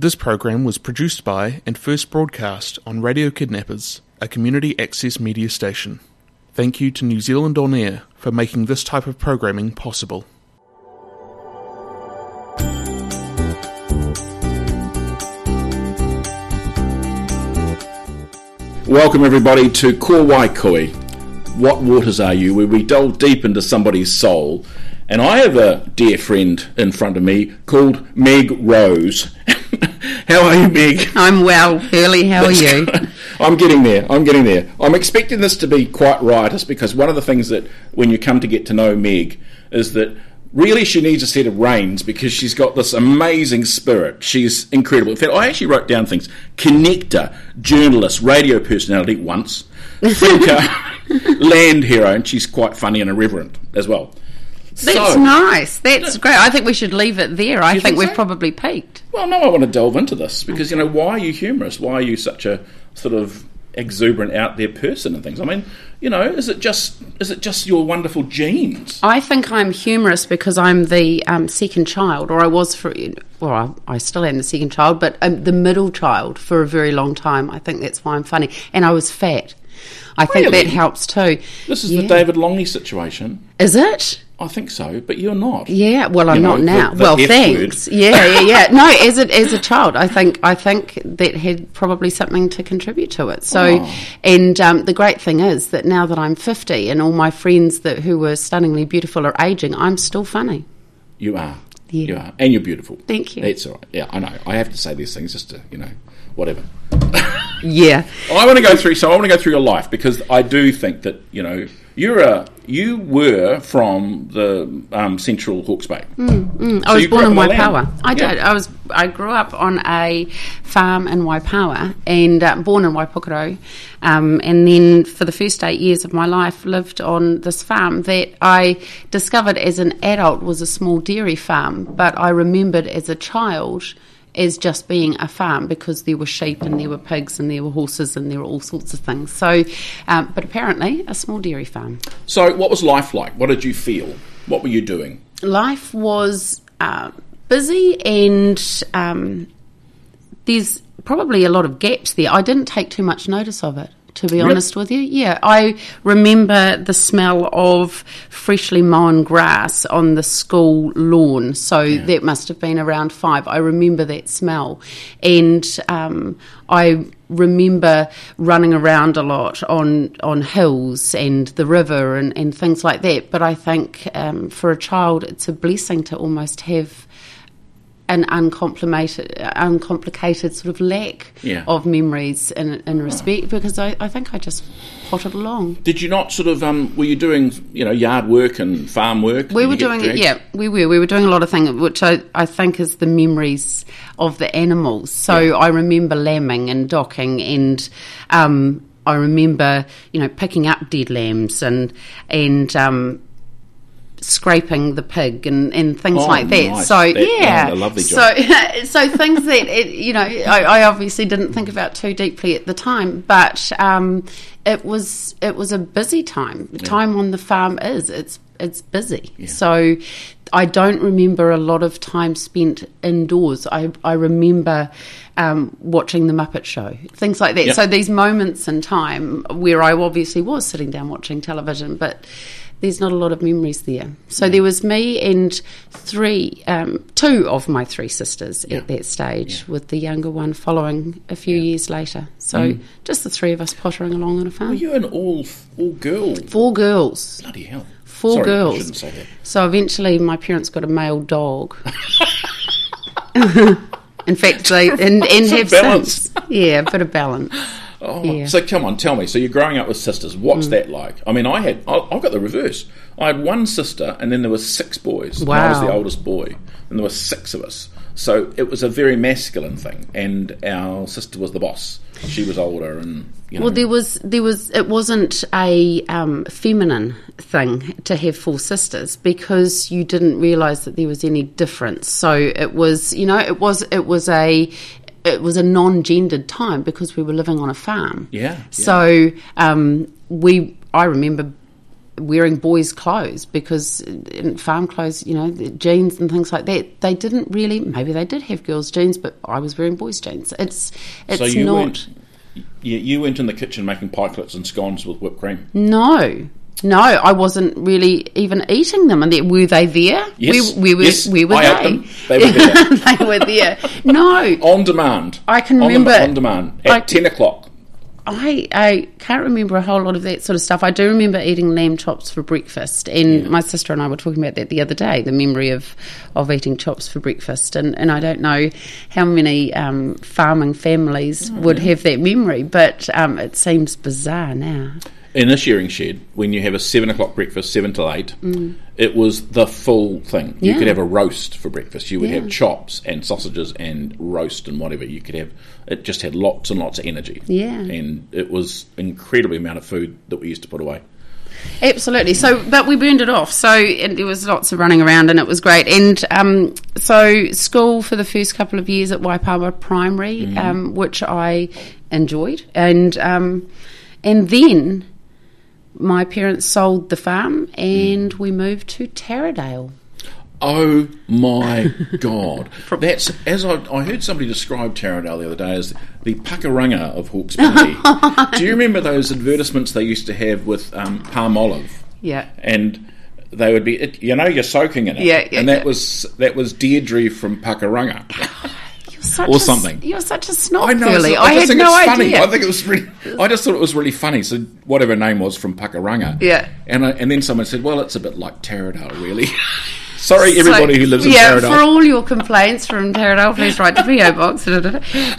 This program was produced by and first broadcast on Radio Kidnappers, a community access media station. Thank you to New Zealand On Air for making this type of programming possible. Welcome everybody to Ko Wai Koe. What waters are you? Where we delve deep into somebody's soul. And I have a dear friend in front of me called Meg Rose. How are you, Meg? I'm well, Hurley. How are you? I'm getting there. I'm getting there. I'm expecting this to be quite riotous because one of the things that when you come to get to know Meg is that really she needs a set of reins because she's got this amazing spirit. She's incredible. In fact, I actually wrote down things: connector, journalist, radio personality once, thinker, land hero, and she's quite funny and irreverent as well. That's So- nice. That's great. I think we should leave it there. I think, think we've so? probably peaked. Well, no, I want to delve into this because you know why are you humorous? Why are you such a sort of exuberant, out there person and things? I mean, you know, is it just is it just your wonderful genes? I think I'm humorous because I'm the um, second child, or I was for, well, I, I still am the second child, but um, the middle child for a very long time. I think that's why I'm funny. And I was fat. I think that helps too. This is Yeah. the David Longley situation. Is it? I think so, but you're not. Yeah, well, I'm You know, not now. the- the well, F thanks. word. Yeah, yeah, yeah. No, as a as a child, I think I think that had probably something to contribute to it. So, Oh. and um, the great thing is that now that I'm 50 and all my friends that who were stunningly beautiful are aging, I'm still funny. You are. Yeah. You are, and you're beautiful. Thank you. That's all right. Yeah, I know. I have to say these things just to you know, whatever. Yeah. I want to go through. So I want to go through your life because I do think that you know you're a you were from the um, Central Hawke's Bay. I So was born in on the land? Waipawa. I Yeah. did. I was. I grew up on a farm in Waipawa and uh, born in Waipukurau, um, and then for the first eight years of my life lived on this farm that I discovered as an adult was a small dairy farm, but I remembered as a child as just being a farm because there were sheep and there were pigs and there were horses and there were all sorts of things. So, um, but apparently a small dairy farm. So what was life like? What did you feel? What were you doing? life was uh, busy and um, there's probably a lot of gaps there. I didn't take too much notice of it, to be honest with you. Yeah, I remember the smell of freshly mown grass on the school lawn. So that must have been around five. I remember that smell. And um, I remember running around a lot on on hills and the river and, and things like that. But I think um, for a child, it's a blessing to almost have an uncomplicated, uncomplicated sort of lack Yeah. of memories in, in respect because I, I think I just potted along. Did you not sort of um, were you doing you know yard work and farm work? We were doing dragged? yeah, we were. We were doing a lot of things, which I, I think is the memories of the animals. So I remember lambing and docking, and um, I remember, you know, picking up dead lambs and and um, scraping the pig and, and things Oh, like that. nice. So That- yeah, yeah, so so things that it, you know I, I obviously didn't think about too deeply at the time, but um, it was it was a busy time. The time on the farm is it's it's busy. So I don't remember a lot of time spent indoors. I I remember. Um, watching the Muppet Show, things like that. Yep. So these moments in time where I obviously was sitting down watching television, but there's not a lot of memories there. So there was me and three, um, two of my three sisters Yeah. at that stage, with the younger one following a few years later. So just the three of us pottering along on a farm. Were you an all all girl? Four girls. Bloody hell! Four Sorry, I girls. shouldn't say that. So eventually, my parents got a male dog. In fact, they and, and have balance. since. Yeah, a bit of balance. Oh, Yeah. So come on, tell me. So you're growing up with sisters. What's Mm. that like? I mean, I had I, I've got the reverse. I had one sister, and then there were six boys. and I was the oldest boy, and there were six of us. So it was a very masculine thing, and our sister was the boss. She was older, and you know. Well, there was there was it wasn't a um, feminine thing to have four sisters because you didn't realise that there was any difference. So it was you know it was it was a it was a non-gendered time because we were living on a farm. Yeah, yeah. So um, we I remember wearing boys' clothes because in farm clothes, you know, the jeans and things like that, they didn't really. Maybe they did have girls' jeans, but I was wearing boys' jeans. It's it's so you not. went, you, you went in the kitchen making pikelets and scones with whipped cream. No. No, I wasn't really even eating them. And they, were they there? Yes, we, we were. yes, we were I ate they. them. They were there. they were there. No, On demand. I can on remember- on demand at I- ten o'clock. I I can't remember a whole lot of that sort of stuff. I do remember eating lamb chops for breakfast, and my sister and I were talking about that the other day. The memory of of eating chops for breakfast, and and I don't know how many um, farming families Oh, would have that memory, but um, it seems bizarre now. In a shearing shed, when you have a seven o'clock breakfast, seven till eight, it was the full thing. You Mm. Could have a roast for breakfast. You would Yeah. have chops and sausages and roast and whatever. You could have. It just had lots and lots of energy. Yeah. and it was incredible amount of food that we used to put away. Absolutely. So, but we burned it off. So and there was lots of running around, and it was great. And um, so, school for the first couple of years at Waipawa Primary, um, which I enjoyed, and um, and then my parents sold the farm, and we moved to Taradale. Oh my god! That's as I, I heard somebody describe Taradale the other day as the Puckarunga of Hawke's Bay. Do you remember those advertisements they used to have with um, Palmolive? Yeah. and they would be, it, you know, you're soaking in it, Yeah, yeah, and that yeah. was that was Deirdre from Puckarunga. You're such Or a, something. You're such a snob, I know, Curly. I, I, just had think no it's funny. idea. I think it was really. I just thought it was really funny. So whatever her name was from Puckarunga, Yeah. and I, and then someone said, well, it's a bit like Taradale, really. Sorry, everybody So- who lives in yeah, Taradale. for all your complaints from Taradale, please write to PO Box.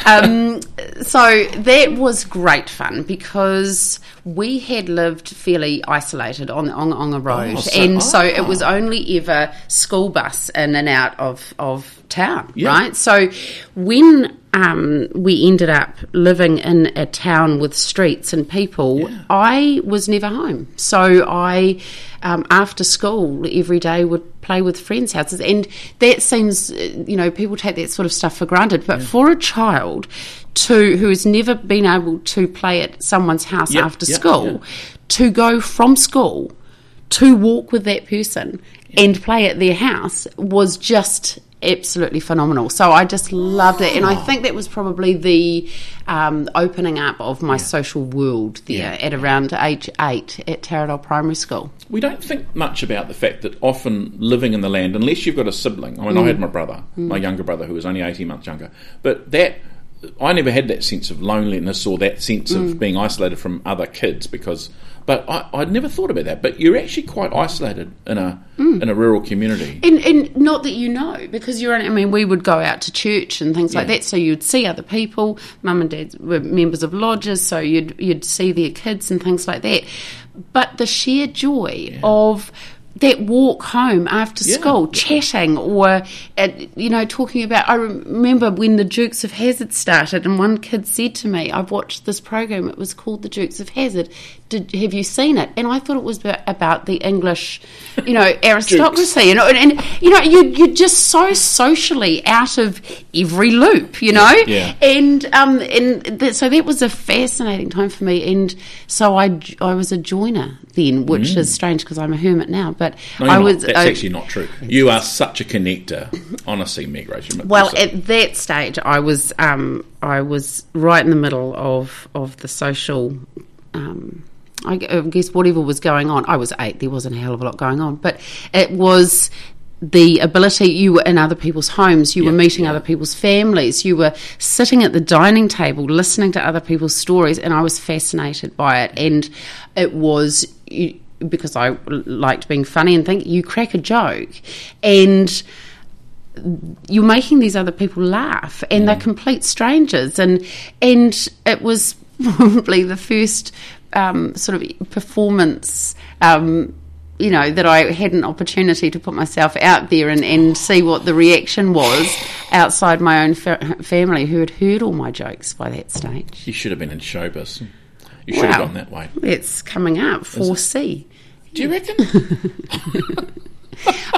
um, so that was great fun because we had lived fairly isolated on the Onga Road, Oh, so- and so ah. it was only ever school bus in and out of of town, Yeah. right? So when um, we ended up living in a town with streets and people, I was never home. So I, um, after school, every day would play with friends' houses. And that seems, you know, people take that sort of stuff for granted. But for a child to who has never been able to play at someone's house Yep, after yep, school, yep. to go from school to walk with that person and play at their house was just absolutely phenomenal. So I just loved it, and I think that was probably the um, opening up of my social world there Yeah. at around age eight at Taradale Primary School. we don't think much about the fact that often living in the land, unless you've got a sibling. I mean, I had my brother, my younger brother, who was only eighteen months younger, but that. I never had that sense of loneliness or that sense of mm. being isolated from other kids because, but I, I'd never thought about that. But you're actually quite isolated in a mm. in a rural community. And, and not that you know, because you're. I mean, we would go out to church and things like Yeah. that, so you'd see other people. Mum and dad were members of lodges, so you'd you'd see their kids and things like that. But the sheer joy of that walk home after Yeah. school, chatting or uh, you know talking about. I remember when the Dukes of Hazzard started, and one kid said to me, "I've watched this program. It was called The Dukes of Hazzard. Did have you seen it?" And I thought it was about- the English, you know, aristocracy, you know, and, and you know, you you're just so socially out of every loop, you know, Yeah. and um and th- so that was a fascinating time for me, and so I I was a joiner then, which is strange because I'm a hermit now, but. No, I not. was That's I- actually not true. You are such a connector, honestly, Meg Rose. Well, at that stage, I was um, I was right in the middle of of the social. Um, I guess whatever was going on, I was eight. There wasn't a hell of a lot going on, but it was the ability. You were in other people's homes. You were meeting yeah. other people's families. You were sitting at the dining table, listening to other people's stories, and I was fascinated by it. And it was. You, because I liked being funny and think you crack a joke, and you're making these other people laugh and they're complete strangers and and it was probably the first um, sort of performance um, you know that I had an opportunity to put myself out there and, and see what the reaction was outside my own fa- family who had heard all my jokes by that stage. you should have been in showbiz. You should have Wow. gone that way. It's coming up, 4C. Do you reckon?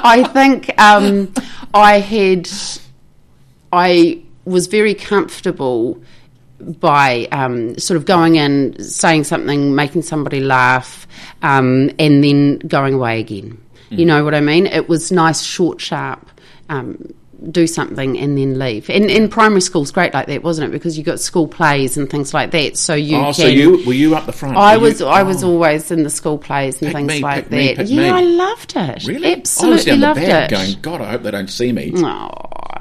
I think um, I had, I was very comfortable by um, sort of going in, saying something, making somebody laugh, um, and then going away again. You know what I mean? It was nice, short, sharp. Um, do something and then leave. And in primary school's great like that, wasn't it? Because you got school plays and things like that. So you Oh, can, so you were you up the front? I Were was you- I was oh, always in the school plays and Pick things me, like me, that. pick yeah, me. I loved it. really Absolutely I was down loved the back it. going. God, I hope they don't see me. Oh.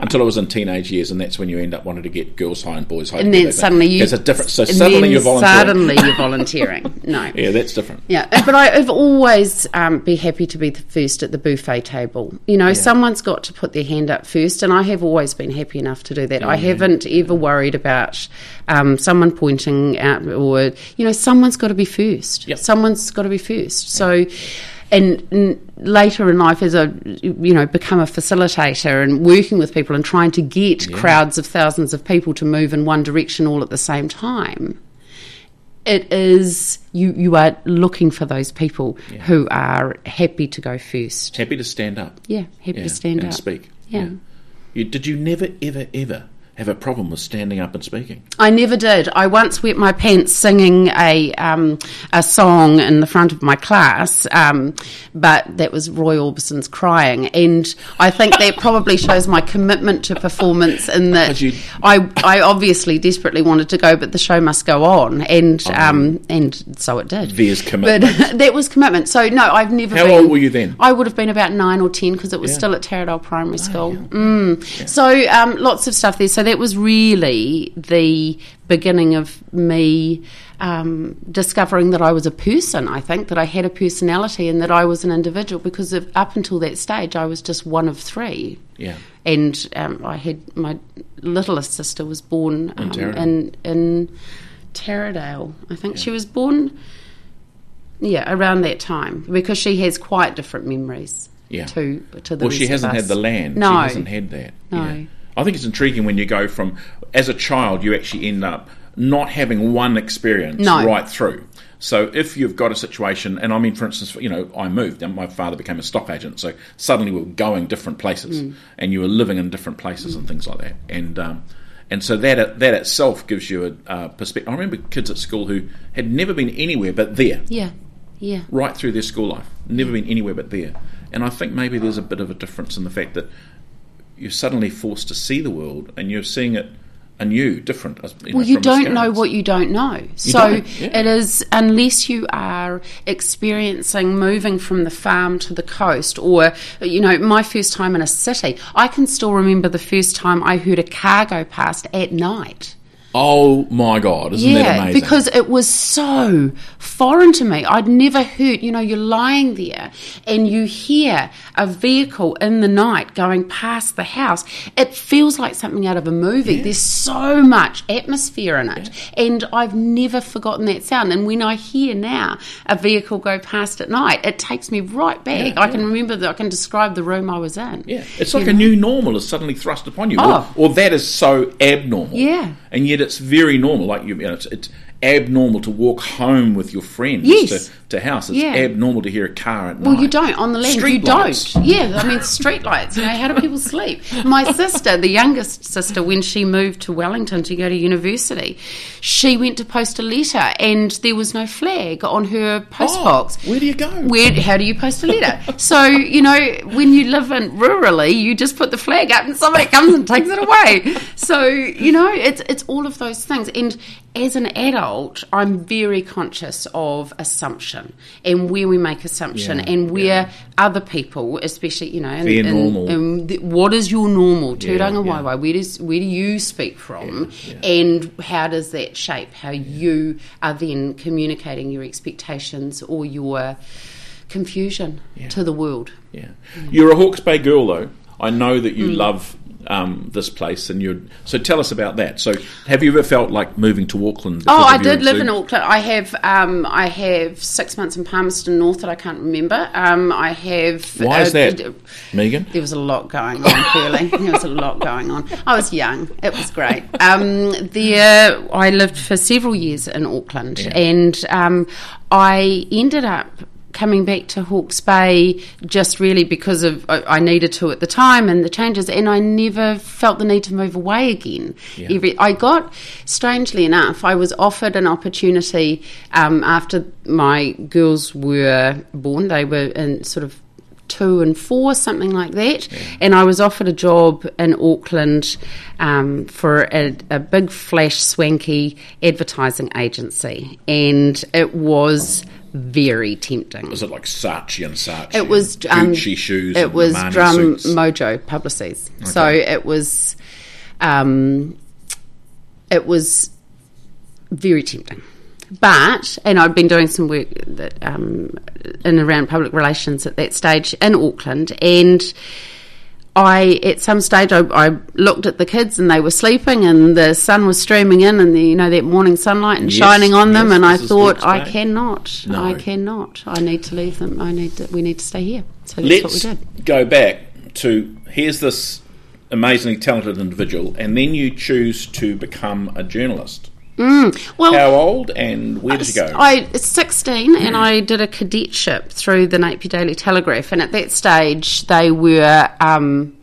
Until I was in teenage years, and that's when you end up wanting to get girls high and boys high. And then suddenly you there's a difference. So suddenly you're volunteering. Suddenly you're volunteering. No. yeah, that's different. Yeah, but I, I've always um, be happy to be the first at the buffet table. You know, someone's got to put their hand up first, and I have always been happy enough to do that. I haven't ever worried about um, someone pointing out, or you know, someone's got to be first. Yep. Someone's got to be first. So. And and later in life, as a you know, become a facilitator and working with people and trying to get crowds of thousands of people to move in one direction all at the same time, it is you you are looking for those people who are happy to go first. Happy to stand up. Yeah, happy Yeah, to stand and up. speak. Yeah. You, did you never, ever, ever have a problem with standing up and speaking? I never did. I once wet my pants singing a um, a song in the front of my class, um, but that was Roy Orbison's "Crying," and I think that probably shows my commitment to performance. In that you- I I obviously desperately wanted to go, but the show must go on, and um, and so it did. There's But that was commitment. So no, I've never. How been, old were you then? I would have been about nine or ten because it was Yeah. still at Taradale Primary School. Mm. So um, lots of stuff there. So that was really the beginning of me um, discovering that I was a person. I think that I had a personality and that I was an individual because of, up until that stage I was just one of three. Yeah. And um, I had my littlest sister was born um, in in Taradale. I think she was born. Yeah, around that time because she has quite different memories. Yeah. To to the Well, she hasn't had the land. No. She hasn't had that. No. Yeah. I think it's intriguing when you go from, as a child, you actually end up not having one experience No. right through. So if you've got a situation, and I mean, for instance, you know, I moved and my father became a stock agent, so suddenly we were going different places, Mm. and you were living in different places and things like that, and um, and so that that itself gives you a uh, perspective. I remember kids at school who had never been anywhere but there, Yeah, yeah. right through their school life, never been anywhere but there, and I think maybe there's a bit of a difference in the fact that you're suddenly forced to see the world and you're seeing it anew, different. You Well, you don't know what you don't know. so don't, yeah. it is, unless you are experiencing moving from the farm to the coast, or, you know, my first time in a city, I can still remember the first time I heard a car go past at night. Oh my God! Isn't that yeah, amazing? because it was so foreign to me. I'd never heard, you know, you're lying there and you hear a vehicle in the night going past the house. It feels like something out of a movie. There's so much atmosphere in it. And I've never forgotten that sound. And when I hear now a vehicle go past at night, it takes me right back. Yeah, I can remember that I can describe the room I was in. yeah, it's like a new normal is suddenly thrust upon you, Oh. or, or that is so abnormal. Yeah. and yet it's very normal. Like you, you know, it's, it's abnormal to walk home with your friends Yes. to, to house. It's Yeah. abnormal to hear a car at Well, night. you don't on the land. Street you lights. don't. Yeah, I mean, street lights. You know, how do people sleep? My sister, the youngest sister, when she moved to Wellington to go to university, she went to post a letter, and there was no flag on her post Oh, box. where do you go? Where? How do you post a letter? so you know, when you live in rurally, you just put the flag up, and somebody comes and takes it away. So you know, it's it's all of those things. And as an adult, I'm very conscious of assumption and where we make assumption Yeah, and where yeah. other people, especially you know, in- normal. the- what is your normal? Yeah, Tūranga yeah. Waiwai, where does where do you speak from, and how does that shape how you are then communicating your expectations or your confusion to the world? Yeah. You're a Hawke's Bay girl, though. I know that Mm. you love um, this place, and you. So tell us about that. So, have you ever felt like moving to Auckland? Oh, I did live in Auckland. I have um, I have six months in Palmerston North that I can't remember. Um, I have. Why is uh, that, Megan? There was a lot going on, Curly. there was a lot going on. I was young. It was great. Um, there, I lived for several years in Auckland, Yeah. and um, I ended up coming back to Hawke's Bay just really because of I needed to at the time and the changes, and I never felt the need to move away again. Yeah. Every, I got, strangely enough, I was offered an opportunity um, after my girls were born. They were in sort of two and four, something like that. And I was offered a job in Auckland um, for a, a big, flash, swanky advertising agency, and it was very tempting. Was it like Saatchi and Saatchi? It was um, Gucci shoes. It was Drum suits. Mojo Publicis. So it was, um, it was very tempting. But and I'd been doing some work that, um, in and around public relations at that stage in Auckland, and I at some stage I, I looked at the kids and they were sleeping and the sun was streaming in and the, you know that morning sunlight and Yes, shining on them yes, and I thought I cannot No. I cannot. I need to leave them. I need to, we need to stay here. So that's Let's what we did. go back to here's this amazingly talented individual, and then you choose to become a journalist. Well How old and where did you go? I was 16 and I did a cadetship through the Napier Daily Telegraph, and at that stage they were. Um,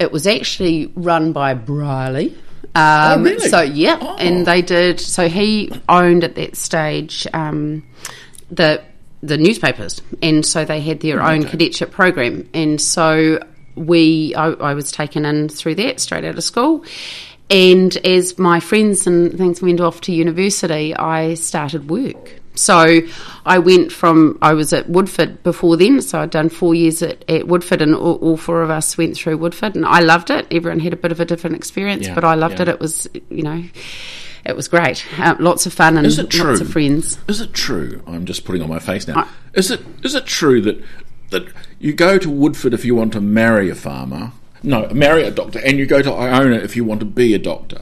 it was actually run by Brierley. Um, Oh, really? So yeah, Oh. and they did. So he owned at that stage um, the the newspapers, and so they had their own cadetship program, and so we I, I was taken in through that straight out of school. And as my friends and things went off to university, I started work. So I went from, I was at Woodford before then, so I'd done four years at, at Woodford, and all, all four of us went through Woodford, and I loved it. Everyone had a bit of a different experience, Yeah, but I loved yeah. it. It was, you know, it was great. Uh, lots of fun and Is it true? lots of friends. Is it true? I'm just putting on my face now. Is it is it true that that you go to Woodford if you want to marry a farmer? No, marry a doctor, and you go to Iona if you want to be a doctor.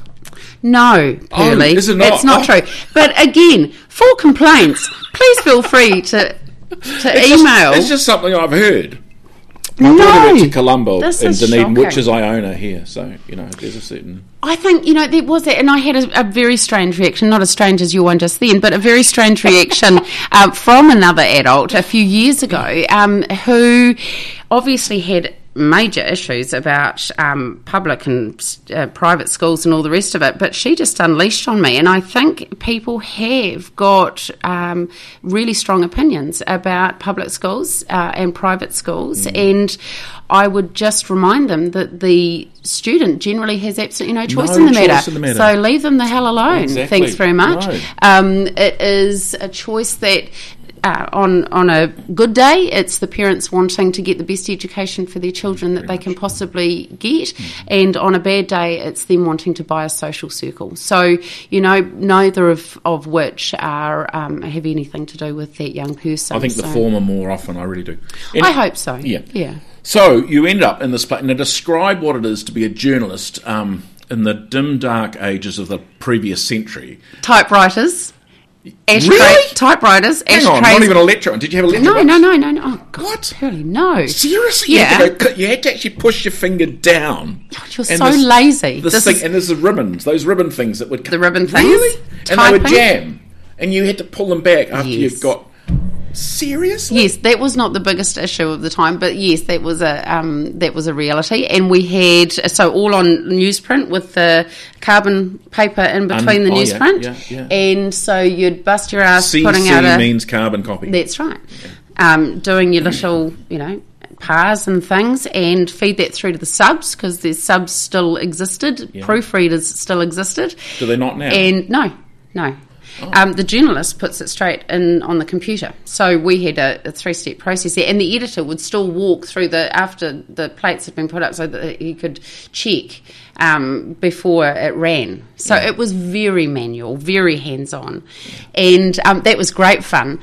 No, Oh, Pearly, is it not? it's not Oh. true. But again, for complaints, please feel free to to It's just- email. it's just something I've heard. I No. about to Colombo This is Dunedin, which is Iona here. So you know, there's a certain. I think you know there was that, and I had a, a very strange reaction. Not as strange as your one just then, but a very strange reaction um, from another adult a few years ago, um, who obviously had major issues about um, public and uh, private schools and all the rest of it. But she just unleashed on me, and I think people have got um, really strong opinions about public schools uh, and private schools, and I would just remind them that the student generally has absolutely no choice, No in, the choice matter. in the matter. So leave them the hell alone. Exactly. Thanks very much. No. Um, it is a choice that. Uh, on on a good day, it's the parents wanting to get the best education for their children that they can possibly get, Mm-hmm. and on a bad day, it's them wanting to buy a social circle. So you know, neither of of which are um, have anything to do with that young person. I think the former more often. I really do. And- I hope so. Yeah. yeah. So you end up in this place. Now, describe what it is to be a journalist um, in the dim, dark ages of the previous century. Typewriters, ashtray, Really? typewriters, Hang on, not even a lecture. Did you have a lecture? no, box? no, no, no, no. Oh God, What? Really, no. Seriously, Yeah. you, had to go, you had to actually push your finger down. God, You're And so this- lazy. This This thing, is- and there's the ribbons, those ribbon things that would The ribbon things? Really? And they would jam, and you had to pull them back after Yes. you've got. Seriously? Yes, that was not the biggest issue of the time, but yes, that was a um, that was a reality, and we had so all on newsprint with the carbon paper in between the oh, newsprint, yeah, yeah. and so you'd bust your ass putting out CC a. means carbon copy. That's right. Um, doing your little, you know, pars and things, and feed that through to the subs because the subs still existed, proofreaders still existed. Do they not now? And no, no. Um, the journalist puts it straight in on the computer. So we had a, a three-step process there, and the editor would still walk through the after the plates had been put up, so that he could check um, before it ran. So it was very manual, very hands-on, and um, that was great fun.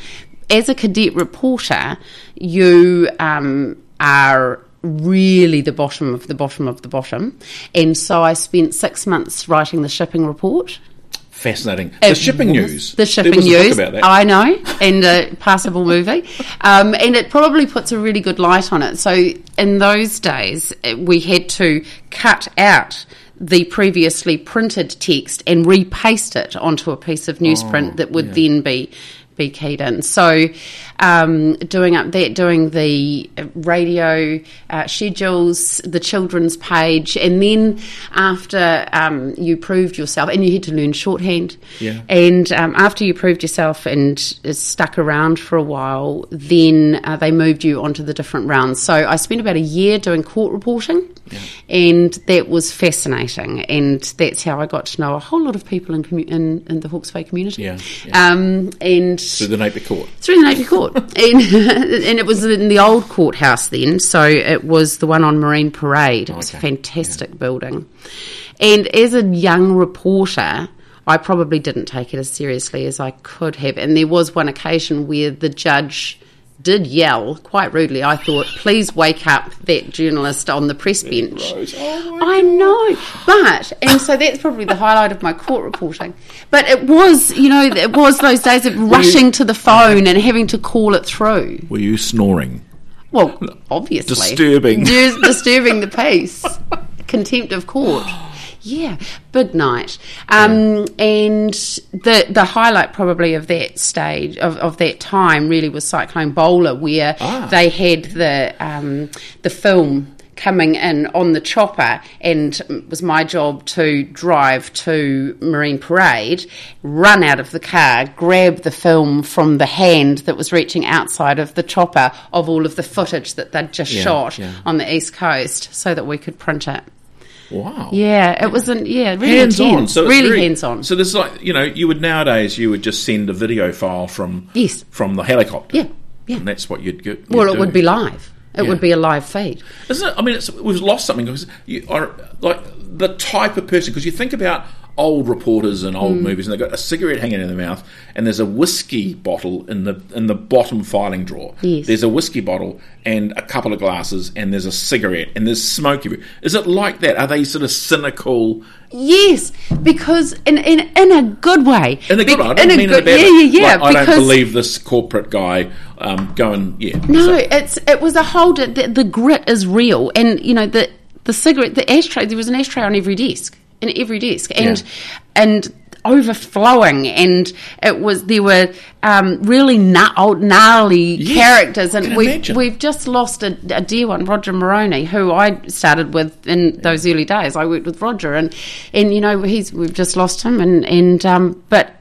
As a cadet reporter, you um, are really the bottom of the bottom of the bottom, and so I spent six months writing the shipping report. Fascinating. The It shipping was news. The shipping was a book news. about that. I know, and a passable movie. Um, and it probably puts a really good light on it. So in those days, eh, we had to cut out the previously printed text and repaste it onto a piece of newsprint that would then be be keyed in. So um, doing up there, doing the radio uh, schedules, the children's page, and then after um, you proved yourself, and you had to learn shorthand, Yeah. and um, after you proved yourself and stuck around for a while, then uh, they moved you onto the different rounds. So I spent about a year doing court reporting, and that was fascinating. And that's how I got to know a whole lot of people in commu- in, in the Hawke's Bay community. Yeah, yeah. Um, and Through the Napier Court. through the Napier Court, and, and it was in the old courthouse then. So it was the one on Marine Parade. It was a Okay, fantastic building. And as a young reporter, I probably didn't take it as seriously as I could have. And there was one occasion where the judge did yell quite rudely. I thought, please wake up that journalist on the press bench. Oh I know, but and so that's probably the highlight of my court reporting. But it was, you know, it was those days of rushing to the phone and having to call it through. Were you snoring? Well, obviously Disturbing. Disturbing the peace, contempt of court. Yeah, big night. Um, And the the highlight probably of that stage of, of that time really was Cyclone Bola, where Ah. they had the um, the film coming in on the chopper, and it was my job to drive to Marine Parade, run out of the car, grab the film from the hand that was reaching outside of the chopper of all of the footage that they'd just Yeah, shot yeah. on the east coast, so that we could print it. Wow. Yeah, it was an yeah really hands on. So really very- hands on. So there's like you know you would nowadays you would just send a video file from Yes. from the helicopter. Yeah, yeah. And that's what you'd get. well, it would be live. It Yeah. would be a live feed. Isn't it? I mean, it's, we've lost something because you are like the type of person. Because you think about old reporters and old movies, and they've got a cigarette hanging in their mouth, and there's a whiskey bottle in the in the bottom filing drawer. Yes. There's a whiskey bottle and a couple of glasses, and there's a cigarette, and there's smoke everywhere. Is it like that? Are they sort of cynical? Yes, because in in, in a good way. In a good Be- way. I don't in a mean good, in a bad yeah, way. yeah, yeah. Like, I don't believe this corporate guy um, going. Yeah. no, So- it's it was a whole. The, the grit is real, and you know the the cigarette, the ashtray. There was an ashtray on every desk, in every desk, and Yeah. and overflowing, and it was there were um, really old gnarly Yes, characters, and we imagine. we've just lost a, a dear one, Roger Moroney, who I started with in those early days. I worked with Roger, and and you know he's we've just lost him, and and um, but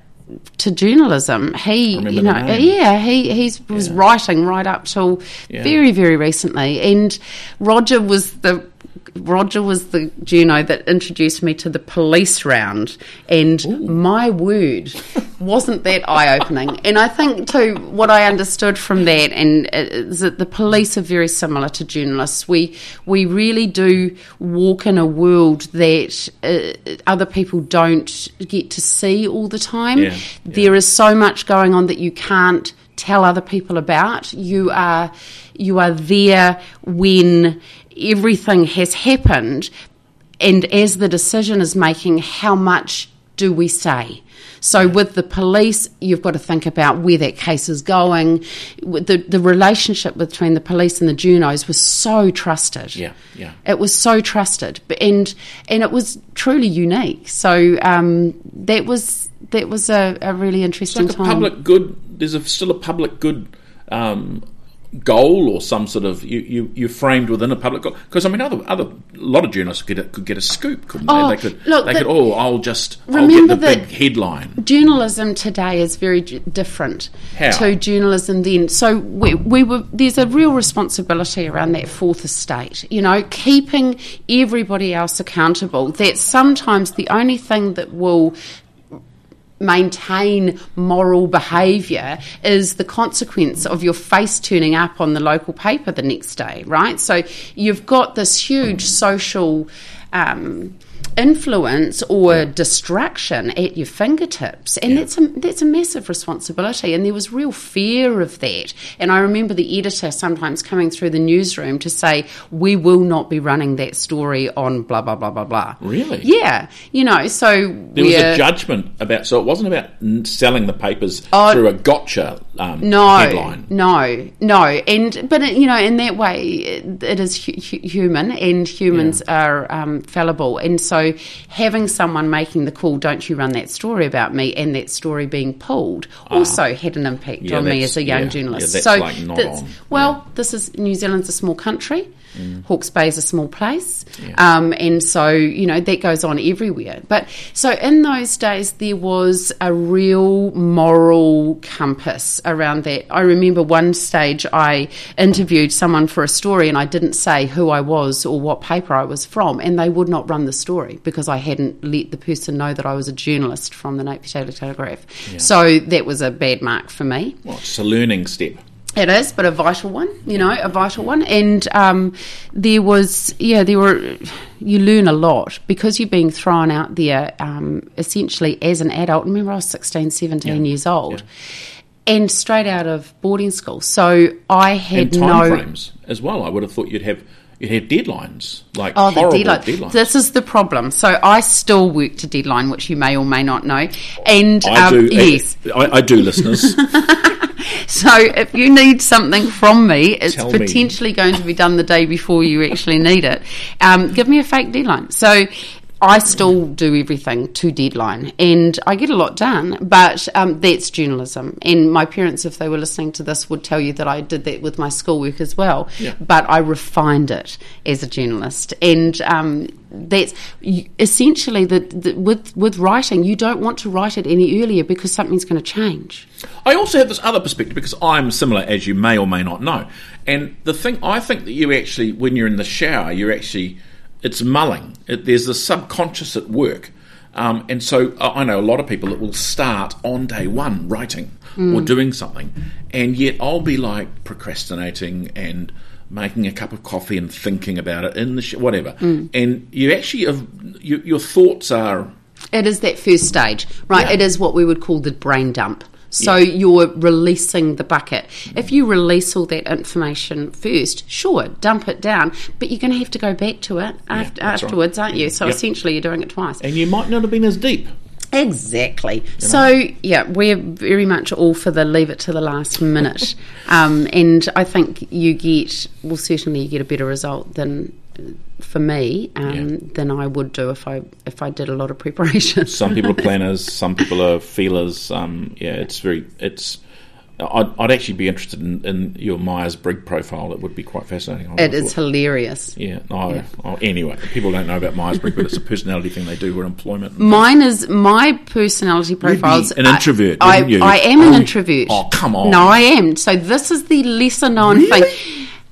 to journalism, he you know yeah he he's was writing right up till Yeah. very very recently, and Roger was the. Roger was the journo that introduced me to the police round, and my word, wasn't that eye opening? And I think too, what I understood from that, and is that the police are very similar to journalists. We we really do walk in a world that uh, other people don't get to see all the time. Yeah, yeah. There is so much going on that you can't tell other people about. You are you are there when everything has happened, and as the decision is making, how much do we say? So with the police, you've got to think about where that case is going. The the relationship between the police and the journos was so trusted. Yeah, yeah. It was so trusted, but- and and it was truly unique. So um, that was that was a, a really interesting like a time. public good. There's a, still a public good um, goal or some sort of you, you you framed within a public goal. Because I mean, other other a lot of journalists could get a, could get a scoop, couldn't Oh, they? They could look, they the- could. Oh, I'll just I'll Remember get the big headline. journalism today is very different How? to journalism then. So we, we were there's a real responsibility around that fourth estate. You know, keeping everybody else accountable. That's sometimes the only thing that will maintain moral behaviour is the consequence of your face turning up on the local paper the next day, right? So you've got this huge social um, influence or distraction at your fingertips, and that's a that's a massive responsibility. And there was real fear of that. And I remember the editor sometimes coming through the newsroom to say, "We will not be running that story on blah blah blah blah blah." Really? Yeah, you know. So There was a judgment about, so it wasn't about selling the papers Oh. through a gotcha um, no, headline. no, no, and but you know, in that way, it, it is hu- hu- human, and humans are um, fallible, and so having someone making the call, "Don't you run that story about me," and that story being pulled, also had an impact Ah. Yeah, on me as a young yeah, journalist. yeah, that's so, like not that's- on, well, this is New Zealand's a small country. Hawke's Bay is a small place, Yeah. um, and so you know that goes on everywhere. But so in those days, there was a real moral compass around that. I remember one stage I interviewed someone for a story, and I didn't say who I was or what paper I was from, and they would not run the story because I hadn't let the person know that I was a journalist from the Napier Daily Telegraph. So that was a bad mark for me. Well, it's a learning step. It is, but a vital one, you know, a vital one. And um, there was, yeah, there were, you learn a lot because you're being thrown out there um, essentially as an adult. Remember, I was 16, 17 years old and straight out of boarding school. So I had no. frames as well. I would have thought you'd have you'd have deadlines like Oh, the deadline. deadlines. This is the problem. So I still work to deadline, which you may or may not know. And I um, do. yes, I, I do, listeners. So if you need something from me, it's Tell me. potentially going to be done the day before you actually need it. Um, give me a fake deadline. So I still do everything to deadline, and I get a lot done. But um, that's journalism. And my parents, if they were listening to this, would tell you that I did that with my schoolwork as well. Yeah. But I refined it as a journalist, and um, that's essentially the with with writing. You don't want to write it any earlier because something's going to change. I also have this other perspective because I'm similar, as you may or may not know. And the thing I think that you actually, when you're in the shower, you're actually it's mulling. It, there's the subconscious at work. Um, and so I know a lot of people that will start on day one writing or doing something, and yet I'll be like procrastinating and making a cup of coffee and thinking about it in the sh- whatever. And you actually have you, your thoughts are It is that first stage, right? Yeah. It is what we would call the brain dump. So you're releasing the bucket. If you release all that information first, sure, dump it down, but you're going to have to go back to it after, that's right. afterwards, aren't you? So Yep. essentially, you're doing it twice. and you might not have been as deep. Exactly. So yeah, we're very much all for the leave it to the last minute, um, and I think you get well certainly you get a better result than for me um, Yeah. than I would do if I if I did a lot of preparation. some people are planners, some people are feelers. Um, yeah, it's very. It's. I'd, I'd actually be interested in, in your Myers Briggs profile. It would be quite fascinating. I It is hilarious. Yeah. No. Oh, anyway, people don't know about Myers Briggs, but it's a personality thing they do with employment. Mine is my personality profiles. an introvert, I? I am an Oh, introvert. oh, come on. No, I am. So this is the lesser known thing.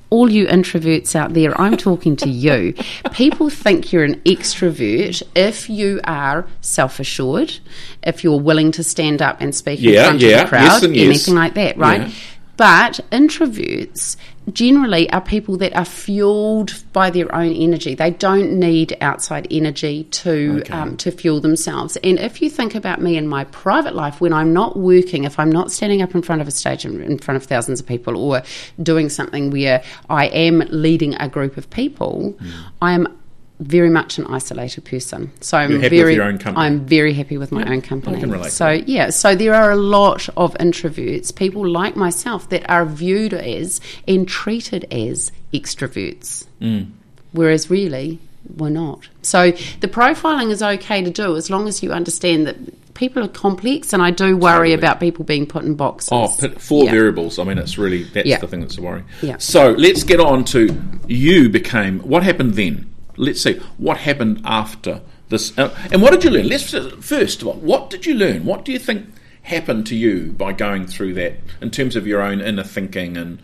All you introverts out there, I'm talking to you. People think you're an extrovert if you are self assured, if you're willing to stand up and speak in Yeah, front yeah, of the crowd, yes. anything like that, right? Yeah. But introverts generally are people that are fueled by their own energy. They don't need outside energy to Okay. um, to fuel themselves. And if you think about me in my private life, when I'm not working, if I'm not standing up in front of a stage in, in front of thousands of people, or doing something where I am leading a group of people, Hmm. I am very much an isolated person. So I'm You're happy with very your own company? I'm very happy with my own company. can relate to so yeah, so there are a lot of introverts, people like myself, that are viewed as and treated as extroverts, Mm. whereas really we're not. So the profiling is okay to do as long as you understand that people are complex, and I do worry Totally. about people being put in boxes. Oh, put four Yeah. variables. I mean, it's really that's Yeah. the thing that's a worry. Yeah. So let's get on to you became. What happened then? Let's see what happened after this, uh, and what did you learn? Let's first. What, what did you learn? What do you think happened to you by going through that in terms of your own inner thinking and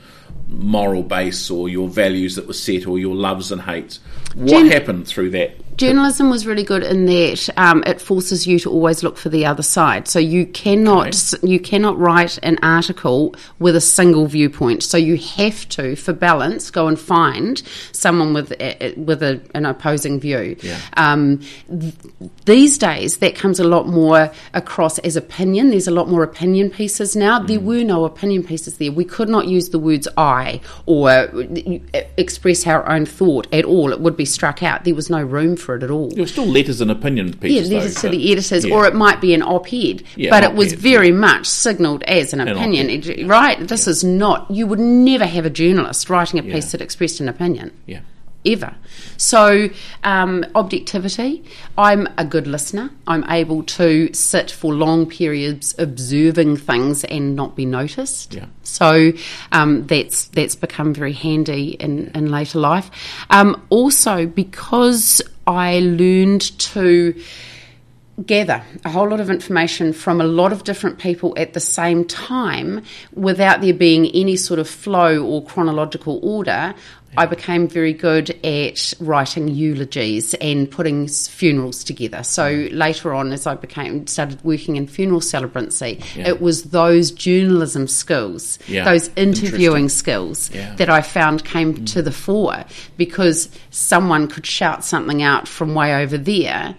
moral base, or your values that were set, or your loves and hates? What Gen- happened through that? Journalism was really good in that um, it forces you to always look for the other side. So you cannot you cannot write an article with a single viewpoint. So you have to, for balance, go and find someone with a, with a, an opposing view. Yeah. Um, th- these days, that comes a lot more across as opinion. There's a lot more opinion pieces now. There were no opinion pieces there. We could not use the words "I" or uh, express our own thought at all. It would be struck out. There was no room for it at all. There were still letters and opinion pieces. Yeah, letters though, to the editors, yeah. or it might be an op-ed, Yeah, but it was very much signalled as an An opinion, op-ed, right? This is not. You would never have a journalist writing a piece Yeah. that expressed an opinion Yeah. Ever. So, um, objectivity. I'm a good listener. I'm able to sit for long periods observing things and not be noticed. Yeah. So um, that's that's become very handy in, in later life. Um, also, because I learned to gather a whole lot of information from a lot of different people at the same time without there being any sort of flow or chronological order. I became very good at writing eulogies and putting funerals together. So mm. later on, as I became started working in funeral celebrancy, Yeah. it was those journalism skills, Yeah. those interviewing skills Yeah. that I found came mm. to the fore because someone could shout something out from way over there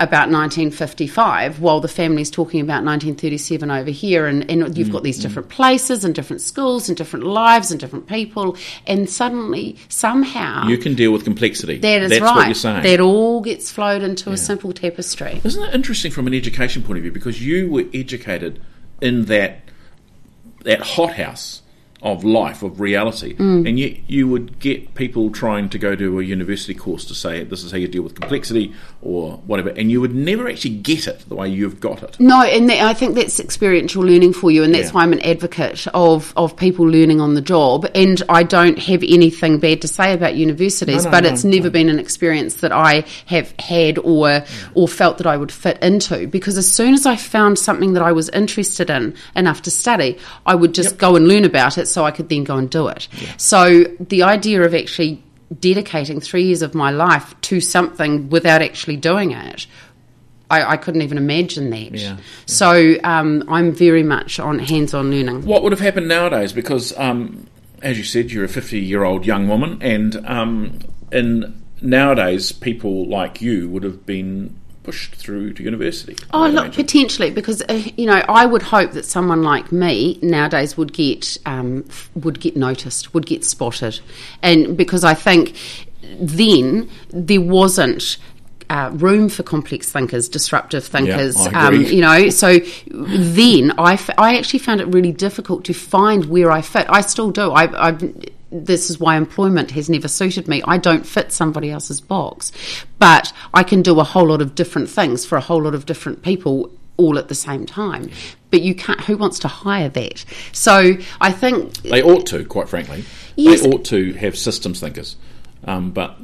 about 1955 while the family's talking about 1937 over here and, and you've got these different places and different schools and different lives and different people and suddenly somehow You can deal with complexity. that is That's right what you're saying. that all gets flowed into a simple tapestry Isn't it interesting from an education point of view? Because you were educated in that that hothouse of life, of reality, Mm. and yet you would get people trying to go to a university course to say this is how you deal with complexity or whatever, and you would never actually get it the way you've got it. No, and that, I think that's experiential learning for you, and that's Yeah. why I'm an advocate of, of people learning on the job. And I don't have anything bad to say about universities, No, no, but no, it's never been an experience that I have had or or felt that I would fit into. Because as soon as I found something that I was interested in enough to study, I would just Yep. go and learn about it, so I could then go and do it. So the idea of actually dedicating three years of my life to something without actually doing it I, I couldn't even imagine that. Yeah, yeah. So um, I'm very much on hands-on learning. What would have happened nowadays? Because, um, as you said, you're a 50 year old young woman, and um, in nowadays, people like you would have been pushed through to university. Oh, would look, imagine. potentially, because uh, you know, I would hope that someone like me nowadays would get um, would get noticed, would get spotted, and because I think then there wasn't. Uh, room for complex thinkers, disruptive thinkers, I um, you know. So then I, f- I actually found it really difficult to find where I fit. I still do. I, I this is why employment has never suited me. I don't fit somebody else's box, but I can do a whole lot of different things for a whole lot of different people all at the same time. But you can't. Who wants to hire that? So I think They ought to, quite frankly. Yes. They ought to have systems thinkers. Um, but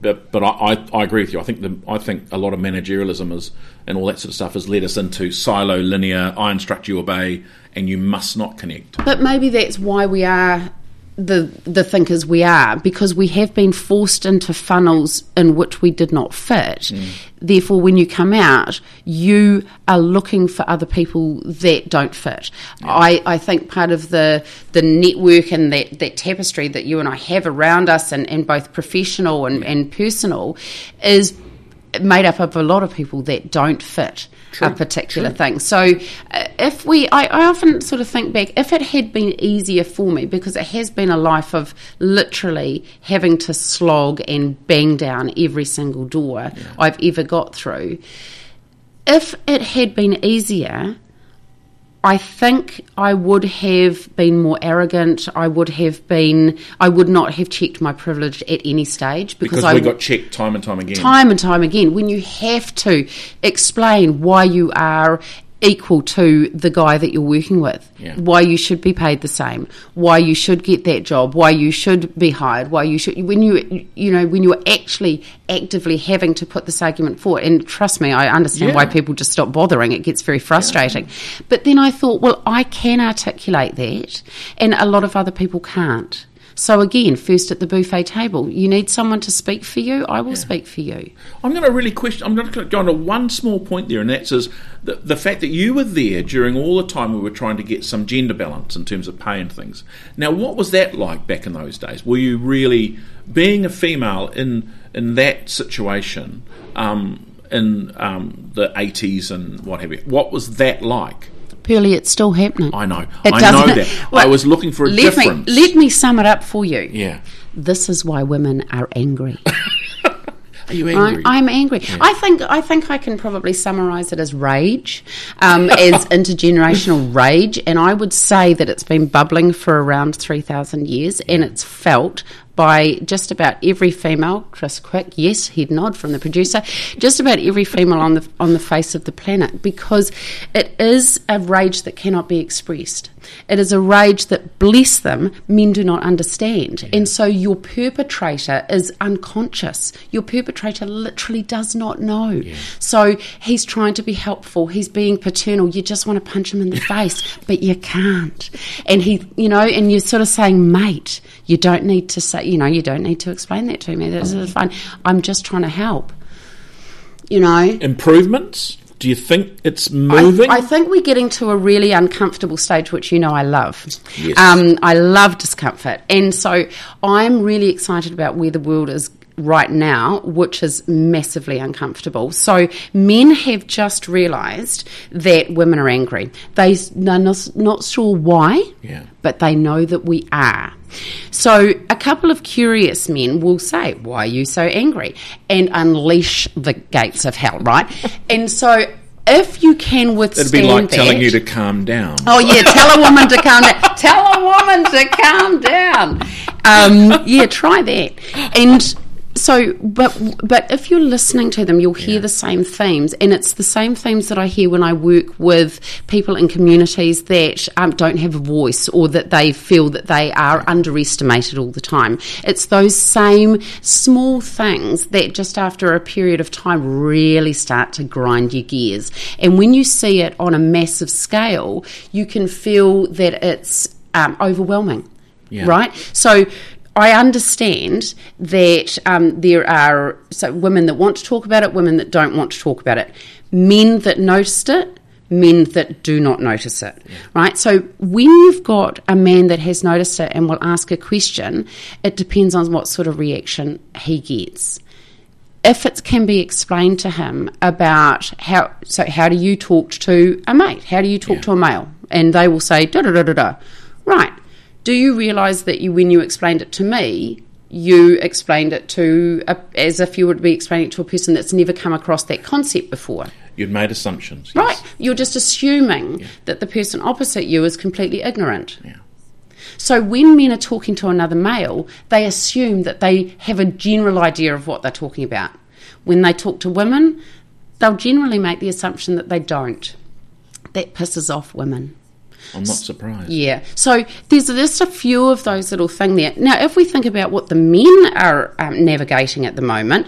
but, but I, I, I agree with you. I think the, I think a lot of managerialism is and all that sort of stuff has led us into silo, linear. I instruct, you obey, and you must not connect. But maybe that's why we are the the thinkers we are because we have been forced into funnels in which we did not fit. Mm. Therefore, when you come out, you are looking for other people that don't fit. I, I think part of the the network and that, that tapestry that you and I have around us, and, and both professional and, and personal, is made up of a lot of people that don't fit a particular thing. So uh, if we, I, I often sort of think back, if it had been easier for me, because it has been a life of literally having to slog and bang down every single door I've ever got through. If it had been easier, I think I would have been more arrogant. I would have been. I would not have checked my privilege at any stage because, Because I we got checked time and time again. time and time again when you have to explain why you are equal to the guy that you're working with. Yeah. why you should be paid the same. Why you should get that job. Why you should be hired. Why you should when you you know when you're actually actively having to put this argument forward. And trust me I understand why people just stop bothering. It gets very frustrating. But then I thought well I can articulate that and a lot of other people can't so again, first at the buffet table, you need someone to speak for you. I will speak for you. I'm going to really question. I'm going to go on to one small point there, and that's is the, the fact that you were there during all the time we were trying to get some gender balance in terms of pay and things. Now, what was that like back in those days? Were you really being a female in in that situation um, in um, the 80s and what have you? What was that like? Pearly, it's still happening. I know. It I know that. I was looking for a let difference. Me, let me sum it up for you. yeah. This is why women are angry. Are you angry? I, am angry. I think I think I can probably summarise it as rage, um, as intergenerational rage, and I would say that it's been bubbling for around three thousand years, and it's felt by just about every female. Chris Quick, yes, he'd nod from the producer. Just about every female on the on the face of the planet, because it is a rage that cannot be expressed. It is a rage that, bless them, men do not understand, yeah. and so your perpetrator is unconscious. Your perpetrator literally does not know. Yeah. So he's trying to be helpful. He's being paternal. You just want to punch him in the face, but you can't. And he, you know, and you're sort of saying, mate, you don't need to say, you know, you don't need to explain that to me. That's mm. fine. I'm just trying to help. You know, improvements. Do you think it's moving? I, I, think we're getting to a really uncomfortable stage, which you know I love. Yes. Um, I love discomfort. And so I'm really excited about where the world is right now, which is massively uncomfortable. So men have just realised that women are angry. They, they're not, not sure why, yeah. but they know that we are. So a couple of curious men will say, Why are you so angry? and unleash the gates of hell, right? and so if you can withstand It'd be like that, telling you to calm down. Oh yeah, tell a woman to calm down. Tell a woman to calm down. Um, yeah, try that. And so but but if you're listening to them you'll hear yeah. the same themes and it's the same themes that i hear when i work with people in communities that um, don't have a voice or that they feel that they are underestimated all the time it's those same small things that just after a period of time really start to grind your gears and when you see it on a massive scale you can feel that it's um, overwhelming yeah. right? So I understand that um, there are so women that want to talk about it, women that don't want to talk about it, men that noticed it, men that do not notice it, yeah. right? So when you've got a man that has noticed it and will ask a question, it depends on what sort of reaction he gets. If it can be explained to him about how, so how do you talk to a mate? How do you talk yeah. to a male? And they will say da da da da da. Right do you realise that you, when you explained it to me, you explained it to a, as if you would be explaining it to a person that's never come across that concept before? You'd made assumptions, yes. right? You're just assuming yeah. that the person opposite you is completely ignorant. Yeah. So when men are talking to another male, they assume that they have a general idea of what they're talking about. When they talk to women, they'll generally make the assumption that they don't. That pisses off women. I'm not surprised. Yeah. So there's just a few of those little things there. Now, if we think about what the men are um, navigating at the moment,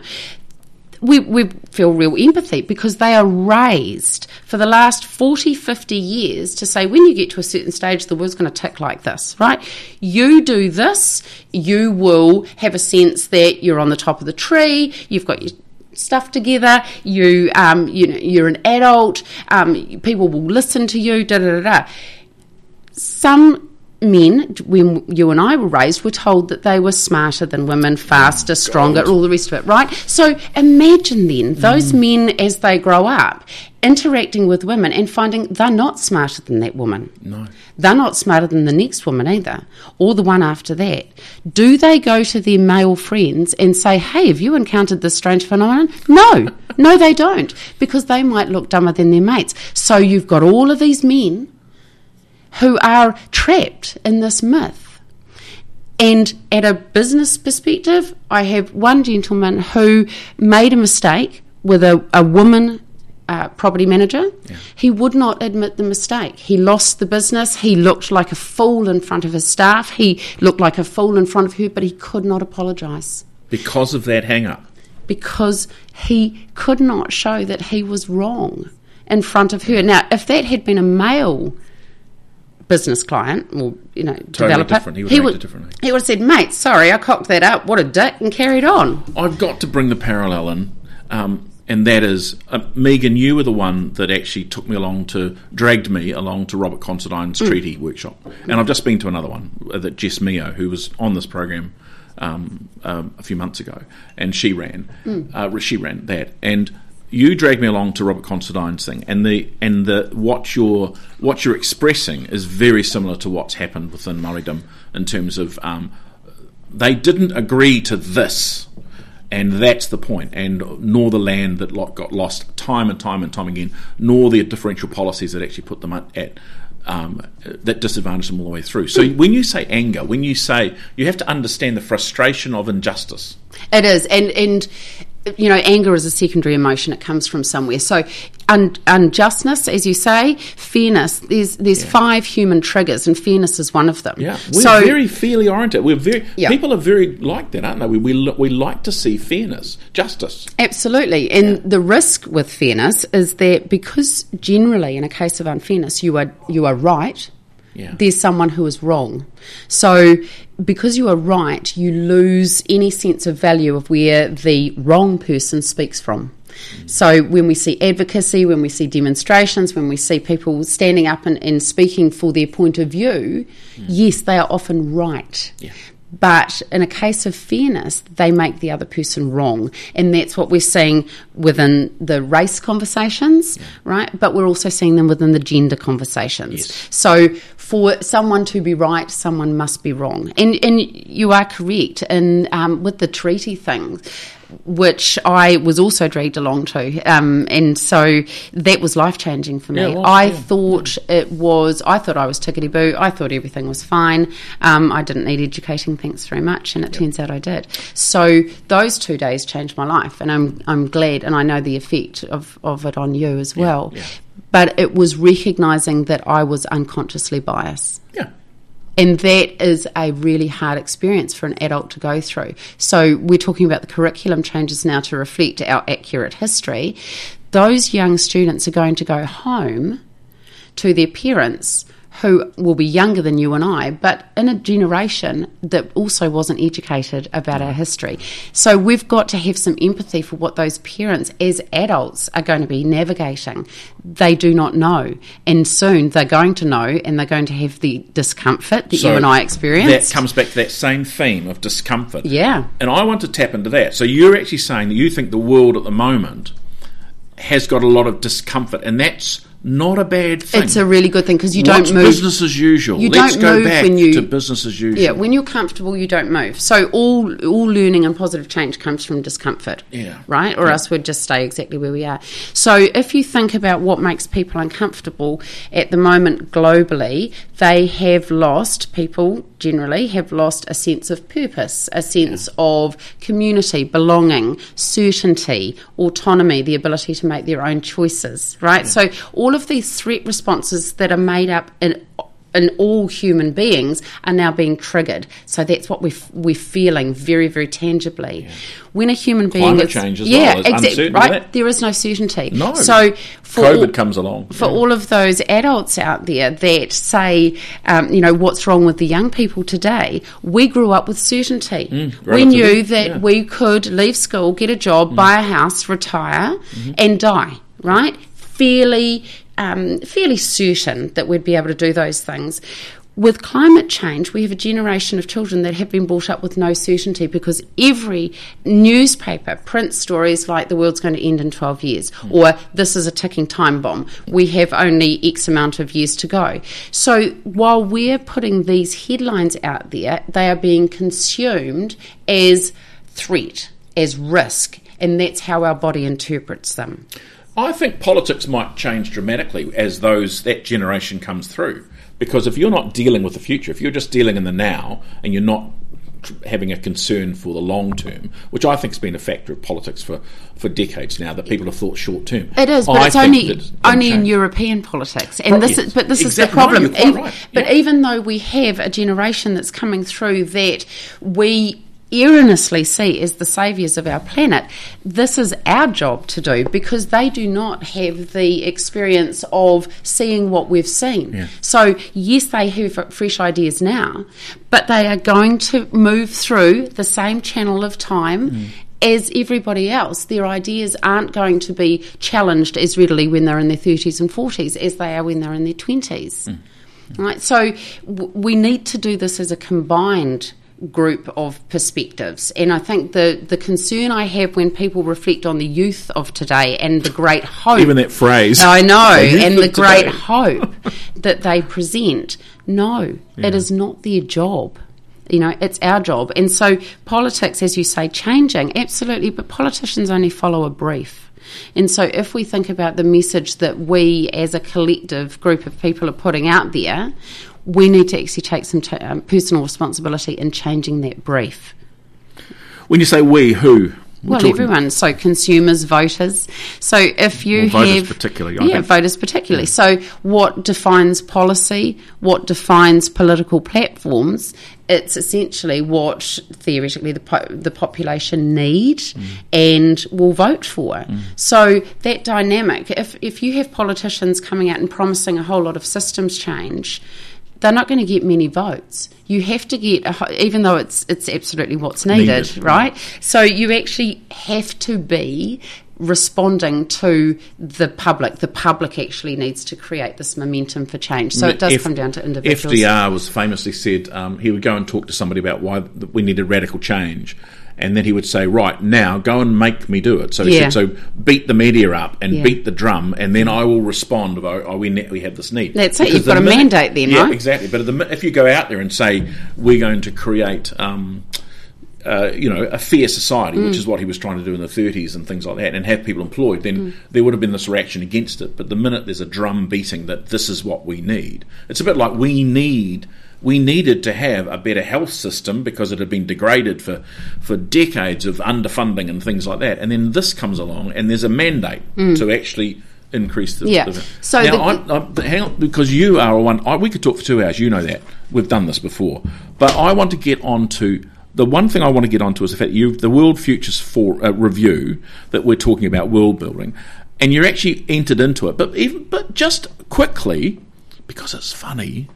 we, we feel real empathy because they are raised for the last 40, 50 years to say when you get to a certain stage, the world's going to tick like this, right? You do this, you will have a sense that you're on the top of the tree, you've got your stuff together. You, um, you know, you're an adult. Um, people will listen to you. Da da da da some men, when you and I were raised, were told that they were smarter than women, faster, stronger, all the rest of it, right? So imagine then those mm. men as they grow up interacting with women and finding they're not smarter than that woman. No. They're not smarter than the next woman either, or the one after that. Do they go to their male friends and say, hey, have you encountered this strange phenomenon? No. no, they don't, because they might look dumber than their mates. So you've got all of these men who are trapped in this myth. And at a business perspective, I have one gentleman who made a mistake with a, a woman uh, property manager. Yeah. He would not admit the mistake. He lost the business. He looked like a fool in front of his staff. He looked like a fool in front of her, but he could not apologise. Because of that hang up? Because he could not show that he was wrong in front of her. Now, if that had been a male business client or you know totally developer, different. he would, he, would, he would have said, "Mate, sorry, I cocked that up. What a dick," and carried on. I've got to bring the parallel in. Um, and that is uh, Megan. You were the one that actually took me along to dragged me along to Robert Consedine's mm. treaty workshop, and I've just been to another one uh, that Jess Mio, who was on this program um, um, a few months ago, and she ran. Mm. Uh, she ran that, and you dragged me along to Robert Consedine's thing, and the and the what you're what you're expressing is very similar to what's happened within Māoridom in terms of um, they didn't agree to this, And that's the point. and nor the land that got lost time and time and time again, nor the differential policies that actually put them at, um, that disadvantage them all the way through. So when you say anger, when you say you have to understand the frustration of injustice. It is, and and you know, anger is a secondary emotion. It comes from somewhere. So, un- unjustness, as you say, fairness. There's there's Yeah. five human triggers, and fairness is one of them. Yeah, we're so very fairly oriented. We're very Yeah. people are very like that, aren't they? We we, we like to see fairness, justice. Absolutely. And the risk with fairness is that because generally in a case of unfairness you are you are right, Yeah. there's someone who is wrong. So because you are right, you lose any sense of value of where the wrong person speaks from. So when we see advocacy, when we see demonstrations, when we see people standing up and, and speaking for their point of view, yes, they are often right. Yeah. But in a case of fairness, they make the other person wrong. And that's what we're seeing within the race conversations, right? But we're also seeing them within the gender conversations. Yes. So for someone to be right, someone must be wrong. And, and you are correct. And um, with the treaty thing, which I was also dragged along to. Um, and so that was life changing for me. Yeah, was, I yeah. thought it was, I thought I was tickety boo. I thought everything was fine. Um, I didn't need educating, thanks very much. And it turns out I did. So those two days changed my life. And I'm, I'm glad, and I know the effect of, of it on you as well. yeah. But it was recognizing that I was unconsciously biased. And that is a really hard experience for an adult to go through. So we're talking about the curriculum changes now to reflect our accurate history. Those young students are going to go home to their parents who will be younger than you and I, but in a generation that also wasn't educated about our history. So we've got to have some empathy for what those parents, as adults, are going to be navigating. They do not know, and soon they're going to know, and they're going to have the discomfort that So you and I experienced. That comes back to that same theme of discomfort. Yeah. And I want to tap into that. So you're actually saying that you think the world at the moment has got a lot of discomfort, and that's not a bad thing. It's a really good thing because you What's don't move. business as usual? You Let's don't go move back when you- to business as usual. Yeah, when you're comfortable, you don't move. So all all learning and positive change comes from discomfort. Yeah. Right? Or else we'd just stay exactly where we are. So if you think about what makes people uncomfortable at the moment globally, they have lost people generally have lost a sense of purpose, a sense of community, belonging, certainty, autonomy, the ability to make their own choices, right? So all of these threat responses that are made up in in all human beings are now being triggered. So that's what we're, we're feeling very, very tangibly. When a human being Climate is, change as yeah, well, exactly, right? there. Is no certainty. No. So for COVID all- comes along. for Yeah. all of those adults out there that say, um, you know, what's wrong with the young people today, we grew up with certainty. we Mm, relatively, knew that yeah. Mm. we could leave school, get a job, buy a house, retire, Mm-hmm. and die. Right? Fairly, um, fairly certain that we'd be able to do those things. With climate change, we have a generation of children that have been brought up with no certainty because every newspaper prints stories like the world's going to end in 12 years or this is a ticking time bomb. We have only X amount of years to go. So while we're putting these headlines out there, they are being consumed as threat, as risk, and that's how our body interprets them. I think politics might change dramatically as those that generation comes through. Because if you're not dealing with the future, if you're just dealing in the now, and you're not having a concern for the long term, which I think has been a factor of politics for, for decades now, that people have thought short term. It is, but I it's only only in. European politics, and this yes. is but this is the Exactly. No, problem. quite right. But Yeah. even though we have a generation that's coming through that we erroneously see as the saviours of our planet, this is our job to do because they do not have the experience of seeing what we've seen. So yes, they have fresh ideas now, but they are going to move through the same channel of time mm. as everybody else, their ideas aren't going to be challenged as readily when they're in their 30s and 40s as they are when they're in their 20s. Mm. Right? So w- we need to do this as a combined group of perspectives. And I think the, the concern I have when people reflect on the youth of today and the great hope. Even that phrase. I know, the and the great today. hope that they present. No, it is not their job. You know, it's our job. And so politics, as you say, changing, absolutely, but politicians only follow a brief. And so, if we think about the message that we as a collective group of people are putting out there, we need to actually take some t- um, personal responsibility in changing that brief. When you say we, who? We're well, talking- everyone. So consumers, voters. So if you Well, voters have particularly, I yeah, think. voters particularly. So what defines policy? What defines political platforms? It's essentially what theoretically the po- the population need Mm. and will vote for. So that dynamic. If if you have politicians coming out and promising a whole lot of systems change. They're not going to get many votes. You have to get, a, even though it's it's absolutely what's needed, Needed, right? So you actually have to be responding to the public. The public actually needs to create this momentum for change. So it does F- come down to individuals. FDR was famously said um, he would go and talk to somebody about why we needed radical change. And then he would say, "Right now, go and make me do it." So he Yeah. said, "So beat the media up and Yeah. beat the drum, and then I will respond. Of, oh, we ne- we have this need." That's it, you've got a mandate then, yeah, right? exactly. But the, if you go out there and say we're going to create, um, uh, you know, a fair society, which Mm. is what he was trying to do in the 30s and things like that, and have people employed, then Mm. there would have been this reaction against it. But the minute there's a drum beating that this is what we need, it's a bit like we need. We needed to have a better health system because it had been degraded for, for decades of underfunding and things like that. And then this comes along, and there's a mandate to actually increase the. Mm. Yeah. the- So now, the- I'm, I'm, hang on, because you are one. I, we could talk for two hours. You know that we've done this before, but I want to get on to the one thing I want to get onto is the fact that you the World Futures for uh, review that we're talking about world building, and you're actually entered into it. But even but just quickly, because it's funny,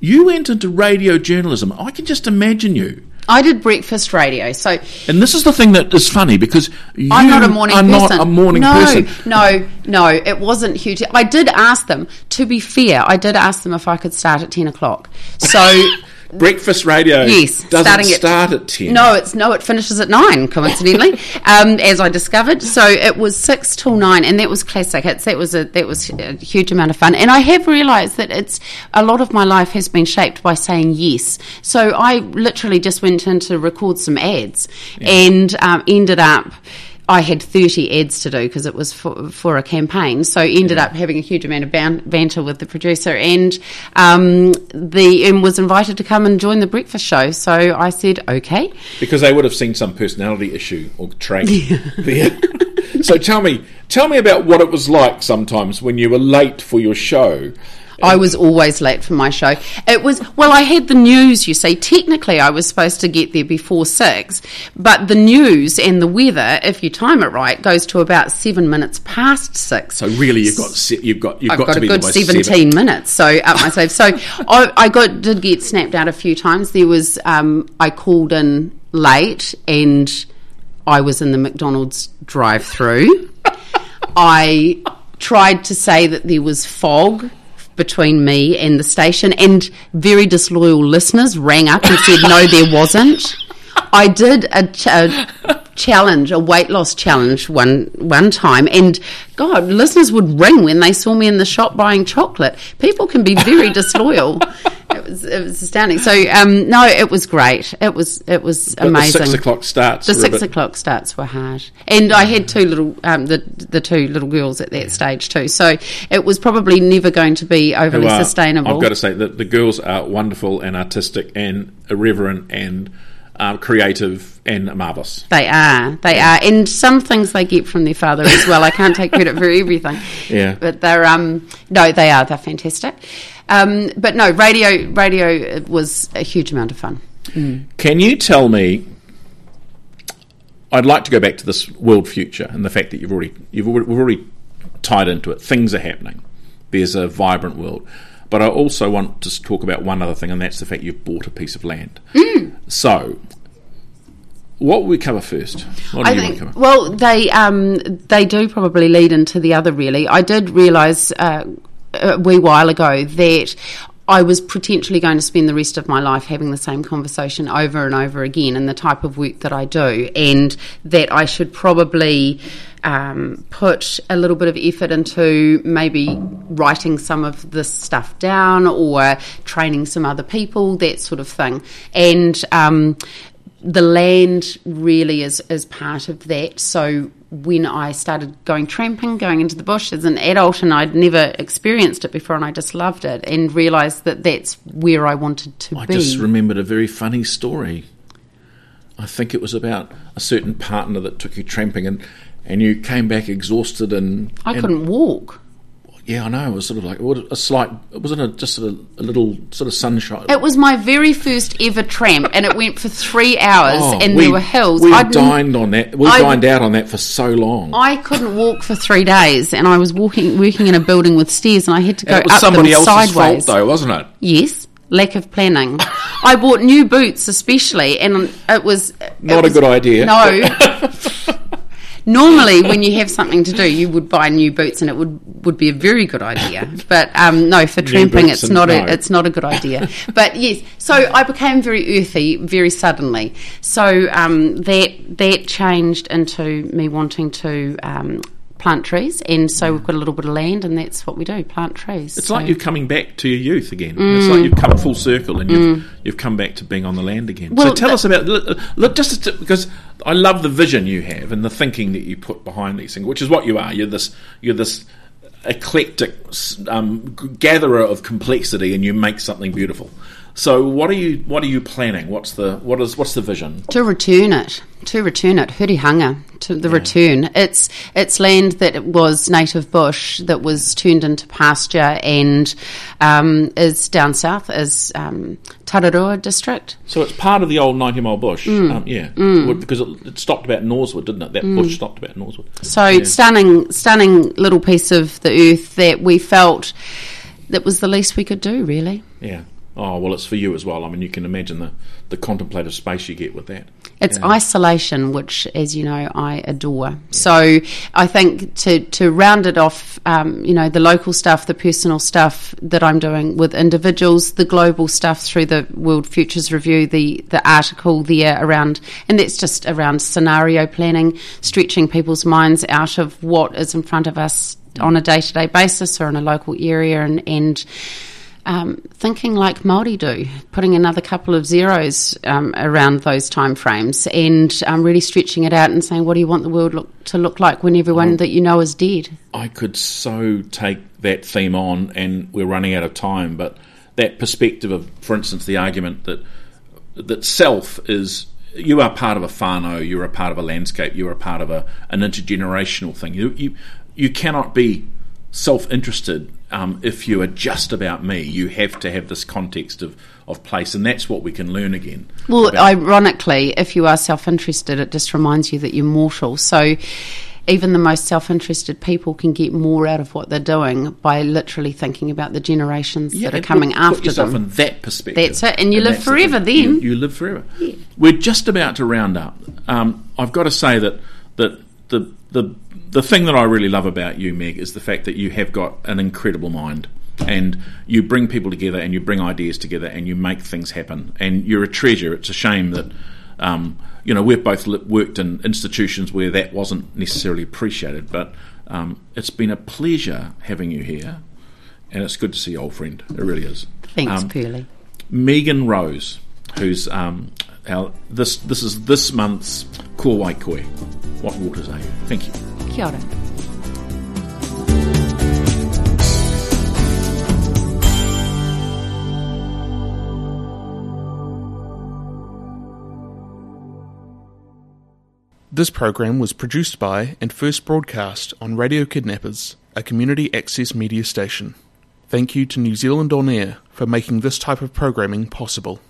you went into radio journalism. I can just imagine you. I did breakfast radio, so And this is the thing that is funny because you I'm not a morning are person. not a morning no, person. No, no, it wasn't huge. I did ask them. To be fair, I did ask them if I could start at ten o'clock. So Breakfast radio Yes, doesn't start at ten. No, it's no. It finishes at nine, coincidentally, um, as I discovered. So it was six till nine, and that was classic. It's that was a that was a huge amount of fun. And I have realised that it's a lot of my life has been shaped by saying yes. So I literally just went in to record some ads, and um, ended up. I had 30 ads to do because it was for, for a campaign. So ended up having a huge amount of ban- banter with the producer and um, the and was invited to come and join the breakfast show. So I said, okay. because they would have seen some personality issue or trait there. so tell me, tell me about what it was like sometimes when you were late for your show. I was always late for my show. It was well, I had the news. You see, technically, I was supposed to get there before six, but the news and the weather, if you time it right, goes to about seven minutes past six. So really, you've got you've got you've I've got, got to a be good there by seventeen minutes, so up my sleeve. So I, I got did get snapped out a few times. There was um, I called in late and I was in the McDonald's drive-through. I tried to say that there was fog between me and the station, and very disloyal listeners rang up and said, no, there wasn't. I did a, ch- a challenge, a weight loss challenge one one time, and God, listeners would ring when they saw me in the shop buying chocolate. People can be very disloyal. It was it was astounding. So um, no, it was great. It was it was But amazing. The six o'clock starts. The six bit- o'clock starts were hard, and I had two little um, the the two little girls at that stage too. So it was probably never going to be overly are- sustainable. I've got to say that the girls are wonderful and artistic and irreverent and creative and marvelous. They are, they are, and some things they get from their father as well. I can't take credit for everything. Yeah. but they're um no, they are. They're fantastic. Um, but no, radio radio was a huge amount of fun. Can you tell me? I'd like to go back to this world future and the fact that you've already you've already, we've already tied into it. Things are happening. There's a vibrant world, but I also want to talk about one other thing, and that's the fact you've bought a piece of land. So, what will we cover first? What do I you think. want to cover? Well, they um, they do probably lead into the other. Really, I did realise uh, a wee while ago that I was potentially going to spend the rest of my life having the same conversation over and over again in the type of work that I do, and that I should probably um, put a little bit of effort into maybe writing some of this stuff down or training some other people, that sort of thing. And um, the land really is, is part of that. So when I started going tramping, going into the bush as an adult, and I'd never experienced it before, and I just loved it, and realised that that's where I wanted to I be. just remembered a very funny story. I think it was about a certain partner that took you tramping and, and you came back exhausted and I and- couldn't walk. Yeah, I know. It was sort of like a slight. It wasn't a, just a, a little sort of sunshine. It was my very first ever tramp, and it went for three hours, Oh, and we, there were hills. We I'd dined on that. We I- dined out on that for so long. I couldn't walk for three days, and I was walking, working in a building with stairs, and I had to go and it was up somebody them else's sideways. fault, though, wasn't it? Yes, lack of planning. I bought new boots, especially, and it was it Not a good idea. No. Normally, when you have something to do, you would buy new boots, and it would, would be a very good idea. But um, no, for tramping, it's not no. a it's not a good idea. but yes, so I became very earthy very suddenly. So um, that that changed into me wanting to. Um, Plant trees, and so we've got a little bit of land, and that's what we do: plant trees. It's So- like you're coming back to your youth again. It's like you've come full circle and you've you've come back to being on the land again. so Mm. Tell the- us about look, look just to, because I love the vision you have and the thinking that you put behind these things, which is what you are. You're this you're this eclectic um, gatherer of complexity, and you make something beautiful. So what are you what are you planning? What's the what is what's the vision? To return it, to return it, Hurihanga, to the return. It's it's land that was native bush that was turned into pasture and um, is down south, is um, Tararua district. So it's part of the old ninety mile bush, Mm. um, yeah, Would- because it, it stopped about Norsewood, didn't it? That bush stopped about Norsewood. So stunning, stunning little piece of the earth that we felt that was the least we could do, really. Yeah. Oh well, it's for you as well. I mean, you can imagine the, the contemplative space you get with that. It's isolation, which, as you know, I adore. So I think to, to round it off, um, you know, the local stuff, the personal stuff that I'm doing with individuals, the global stuff through the World Futures Review, the, the article there around, and that's just around scenario planning, stretching people's minds out of what is in front of us on a day to day basis or in a local area and, and um, thinking like Māori do, putting another couple of zeros um, around those time frames and um, really stretching it out and saying, what do you want the world look, to look like when everyone that you know is dead? I could so take that theme on, and we're running out of time. But that perspective of, for instance, the argument that that self is you are part of a whānau, you're a part of a landscape, you're a part of a, an intergenerational thing. You you you cannot be self-interested um, if you are just about me. You have to have this context of, of place, and that's what we can learn again. Well, about- ironically, if you are self interested, it just reminds you that you're mortal. So even the most self interested people can get more out of what they're doing by literally thinking about the generations that are coming put, after put yourself them. in that perspective. That's it, and you live that's the forever then. You, you live forever. We're just about to round up. Um, I've got to say that that the the the thing that I really love about you, Meg, is the fact that you have got an incredible mind. And you bring people together, and you bring ideas together, and you make things happen. And you're a treasure. It's a shame that um, you know we've both worked in institutions where that wasn't necessarily appreciated. But um, it's been a pleasure having you here, and it's good to see you, old friend. It really is. Thanks, Um, Pearly. Megan Rose, who's um, our, this this is this month's Ko Wai Koe. What waters are you? Thank you. Kia ora. This program was produced by and first broadcast on Radio Kidnappers, a community access media station. Thank you to New Zealand On Air for making this type of programming possible.